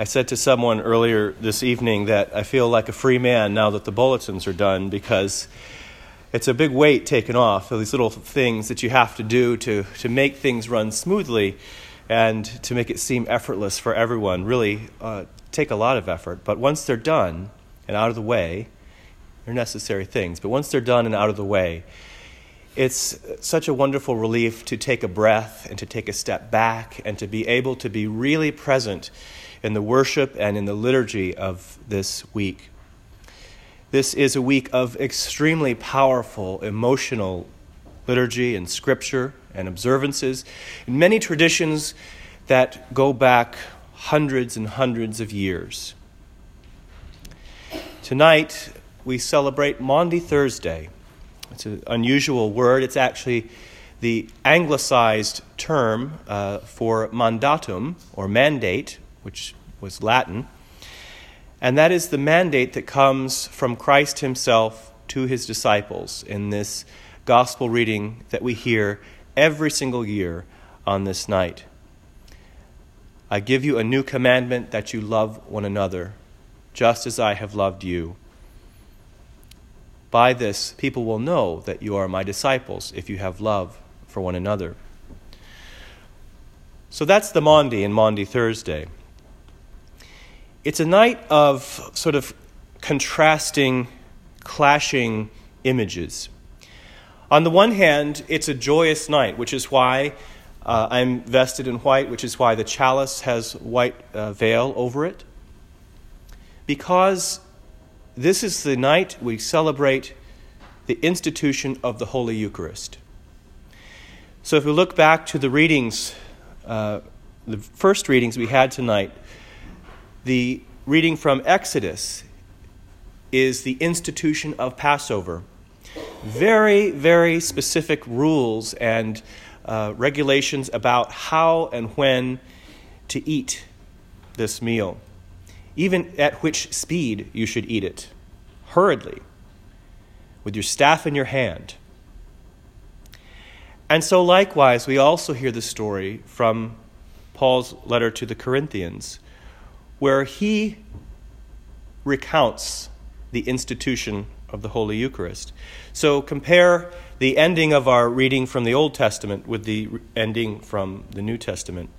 I said to someone earlier this evening that I feel like a free man now that the bulletins are done because it's a big weight taken off of these little things that you have to do to, to make things run smoothly and to make it seem effortless for everyone. Really uh, take a lot of effort. But once they're done and out of the way, they're necessary things. But once they're done and out of the way, it's such a wonderful relief to take a breath and to take a step back and to be able to be really present in the worship and in the liturgy of this week. This is a week of extremely powerful emotional liturgy and scripture and observances, and many traditions that go back hundreds and hundreds of years. Tonight, we celebrate Maundy Thursday. It's an unusual word. It's actually the anglicized term uh, for mandatum or mandate, which was Latin. And that is the mandate that comes from Christ Himself to His disciples in this gospel reading that we hear every single year on this night. I give you a new commandment that you love one another, just as I have loved you. By this, people will know that you are my disciples if you have love for one another. So that's the Maundy and Maundy Thursday. It's a night of sort of contrasting, clashing images. On the one hand, it's a joyous night, which is why uh, I'm vested in white, which is why the chalice has white uh, veil over it. Because this is the night we celebrate the institution of the Holy Eucharist. So if we look back to the readings, uh, the first readings we had tonight, the reading from Exodus is the institution of Passover. Very, very specific rules and uh, regulations about how and when to eat this meal even at which speed you should eat it hurriedly, with your staff in your hand. And so, likewise, we also hear the story from Paul's letter to the Corinthians, where he recounts the institution of the Holy Eucharist. So, compare the ending of our reading from the Old Testament with the ending from the New Testament.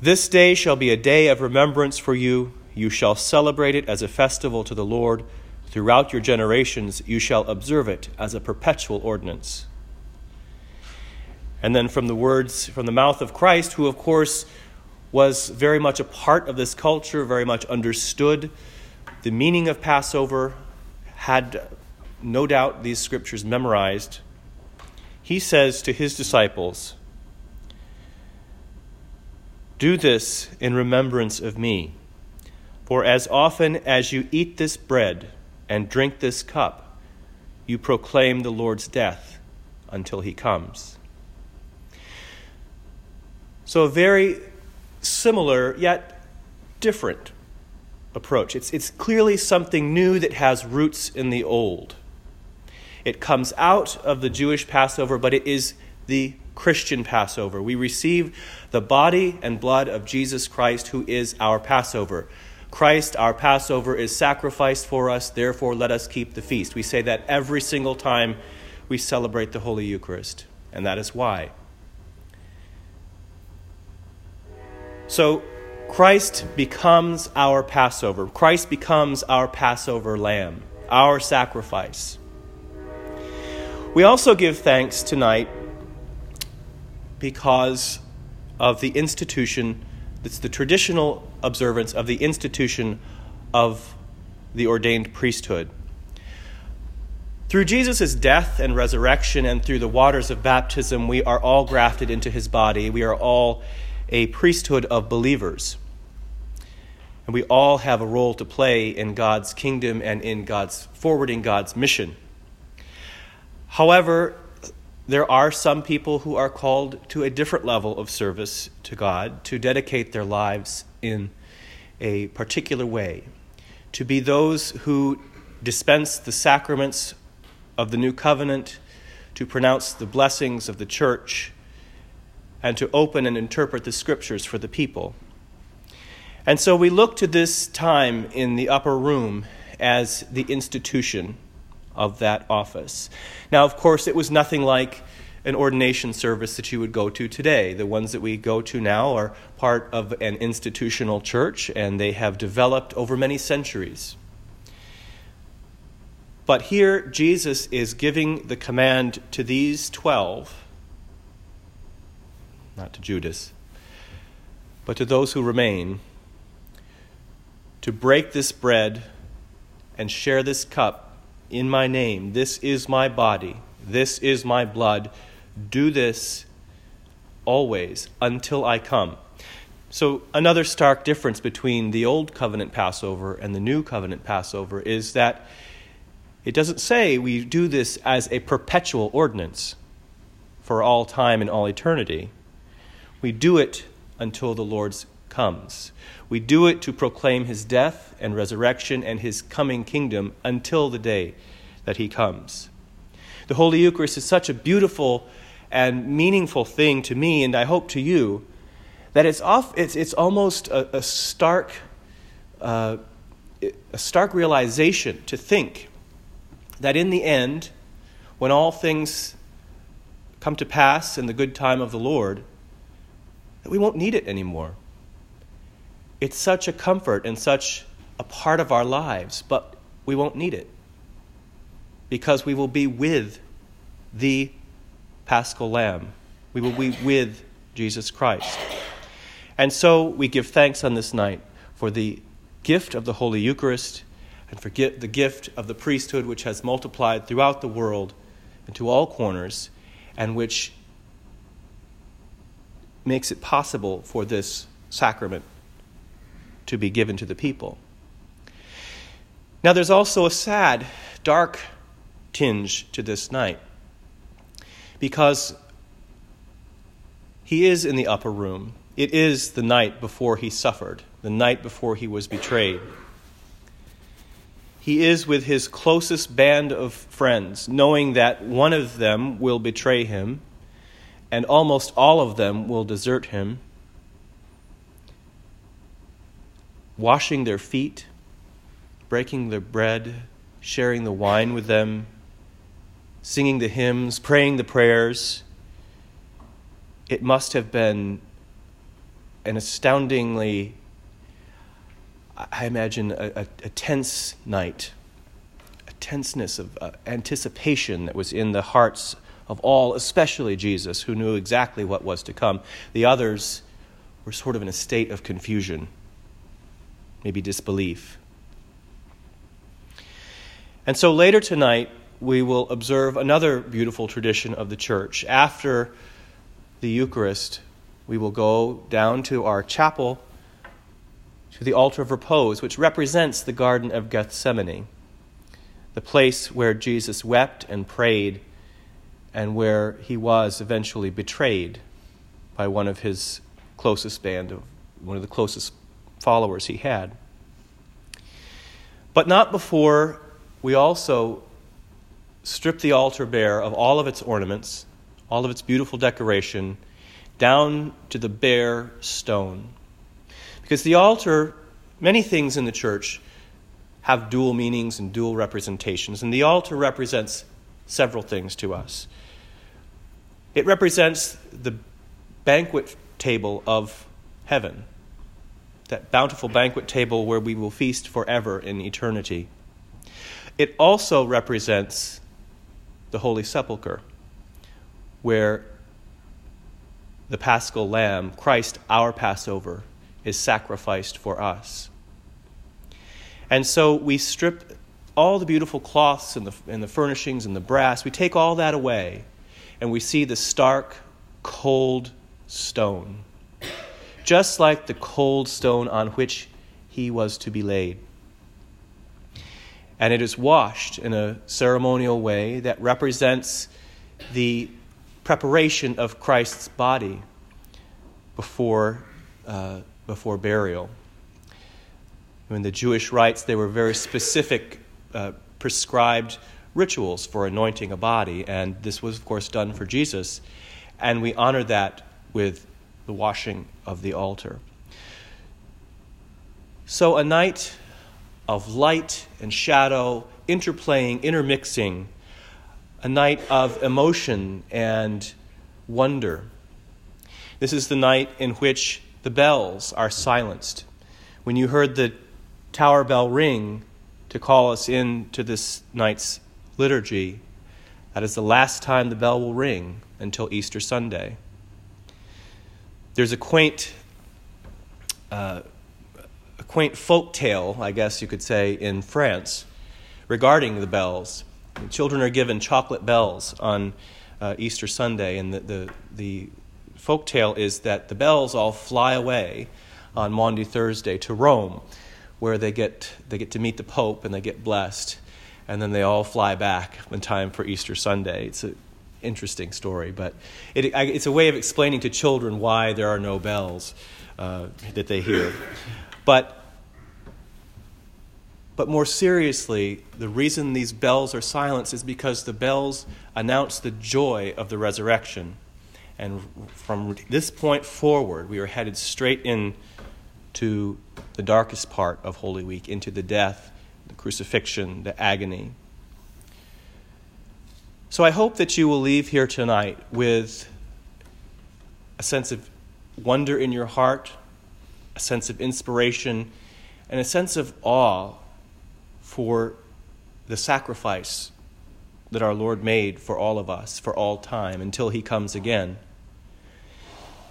This day shall be a day of remembrance for you. You shall celebrate it as a festival to the Lord. Throughout your generations, you shall observe it as a perpetual ordinance. And then from the words from the mouth of Christ, who, of course, was very much a part of this culture, very much understood the meaning of Passover, had no doubt these scriptures memorized. He says to his disciples, do this in remembrance of me. For as often as you eat this bread and drink this cup, you proclaim the Lord's death until he comes. So, a very similar yet different approach. It's, it's clearly something new that has roots in the old. It comes out of the Jewish Passover, but it is the Christian Passover. We receive the body and blood of Jesus Christ, who is our Passover. Christ, our Passover, is sacrificed for us, therefore let us keep the feast. We say that every single time we celebrate the Holy Eucharist, and that is why. So, Christ becomes our Passover. Christ becomes our Passover lamb, our sacrifice. We also give thanks tonight because of the institution, that's the traditional observance of the institution of the ordained priesthood. Through Jesus' death and resurrection and through the waters of baptism, we are all grafted into his body. We are all a priesthood of believers. And we all have a role to play in God's kingdom and in God's forwarding God's mission. However, there are some people who are called to a different level of service to God, to dedicate their lives in a particular way, to be those who dispense the sacraments of the new covenant, to pronounce the blessings of the church, and to open and interpret the scriptures for the people. And so we look to this time in the upper room as the institution of that office. Now, of course, it was nothing like an ordination service that you would go to today. The ones that we go to now are part of an institutional church, and they have developed over many centuries. But here, Jesus is giving the command to these twelve, not to Judas, but to those who remain to break this bread and share this cup in my name. This is my body. This is my blood. Do this always until I come. So, another stark difference between the Old Covenant Passover and the New Covenant Passover is that it doesn't say we do this as a perpetual ordinance for all time and all eternity. We do it until the Lord's comes. We do it to proclaim his death and resurrection and his coming kingdom until the day that he comes. The Holy Eucharist is such a beautiful and meaningful thing to me, and I hope to you, that it's, off, it's, it's almost a, a stark, uh, a stark realization to think that in the end, when all things come to pass in the good time of the Lord, that we won't need it anymore it's such a comfort and such a part of our lives, but we won't need it because we will be with the paschal lamb. We will be with Jesus Christ. And so we give thanks on this night for the gift of the Holy Eucharist and for the gift of the priesthood which has multiplied throughout the world into all corners and which makes it possible for this sacrament to be given to the people. Now, there's also a sad, dark tinge to this night because he is in the upper room. It is the night before he suffered, the night before he was betrayed. He is with his closest band of friends, knowing that one of them will betray him, and almost all of them will desert him. washing their feet, breaking their bread, sharing the wine with them, singing the hymns, praying the prayers. It must have been an astoundingly, I imagine, a, a, a tense night, a tenseness of uh, anticipation that was in the hearts of all, especially Jesus, who knew exactly what was to come. The others were sort of in a state of confusion maybe disbelief. And so later tonight, we will observe another beautiful tradition of the church. After the Eucharist, we will go down to our chapel to the altar of repose, which represents the Garden of Gethsemane, the place where Jesus wept and prayed and where he was eventually betrayed by one of his closest band of one of the closest followers he had. But not before we also strip the altar bare of all of its ornaments, all of its beautiful decoration, down to the bare stone. Because the altar, many things in the church have dual meanings and dual representations, and the altar represents several things to us. It represents the banquet table of heaven that bountiful banquet table where we will feast forever in eternity. It also represents the Holy Sepulchre, where the paschal lamb, Christ, our Passover, is sacrificed for us. And so we strip all the beautiful cloths and the, and the furnishings and the brass, we take all that away, and we see the stark, cold stone just like the cold stone on which he was to be laid. And it is washed in a ceremonial way that represents the preparation of Christ's body before, uh, before burial. In the Jewish rites, there were very specific uh, prescribed rituals for anointing a body, and this was, of course, done for Jesus. And we honor that with the washing of the altar. So, a night of light and shadow interplaying, intermixing, a night of emotion and wonder. This is the night in which the bells are silenced. When you heard the tower bell ring to call us in to this night's liturgy, that is the last time the bell will ring until Easter Sunday. There's a quaint, uh, a quaint folk tale, I guess you could say, in France regarding the bells. The children are given chocolate bells on uh, Easter Sunday, and the, the, the folk tale is that the bells all fly away on Maundy Thursday to Rome, where they get, they get to meet the Pope and they get blessed, and then they all fly back in time for Easter Sunday. It's an interesting story, but it, it's a way of explaining to children why there are no bells uh, that they hear. But but more seriously, the reason these bells are silenced is because the bells announce the joy of the resurrection. And from this point forward, we are headed straight in to the darkest part of Holy Week, into the death, the crucifixion, the agony. So I hope that you will leave here tonight with a sense of wonder in your heart, a sense of inspiration, and a sense of awe for the sacrifice that our Lord made for all of us, for all time, until he comes again.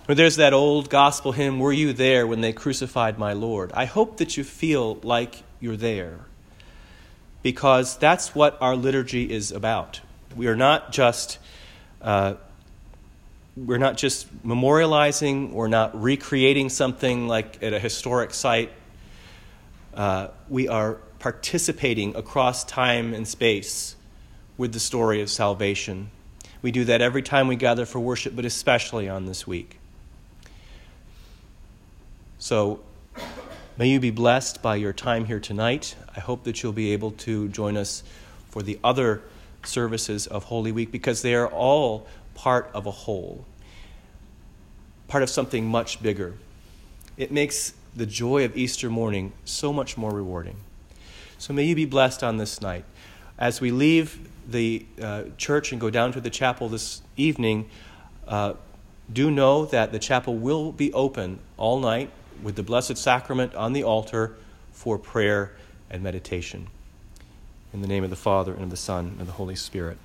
There's that old gospel hymn, Were you there when they crucified my Lord? I hope that you feel like you're there, because that's what our liturgy is about. We are not just. Uh, we're not just memorializing, we're not recreating something like at a historic site. Uh, we are participating across time and space with the story of salvation. We do that every time we gather for worship, but especially on this week. So, may you be blessed by your time here tonight. I hope that you'll be able to join us for the other services of Holy Week because they are all part of a whole, part of something much bigger. It makes the joy of Easter morning so much more rewarding. So may you be blessed on this night. As we leave the uh, church and go down to the chapel this evening, uh, do know that the chapel will be open all night with the Blessed Sacrament on the altar for prayer and meditation. In the name of the Father, and of the Son, and of the Holy Spirit.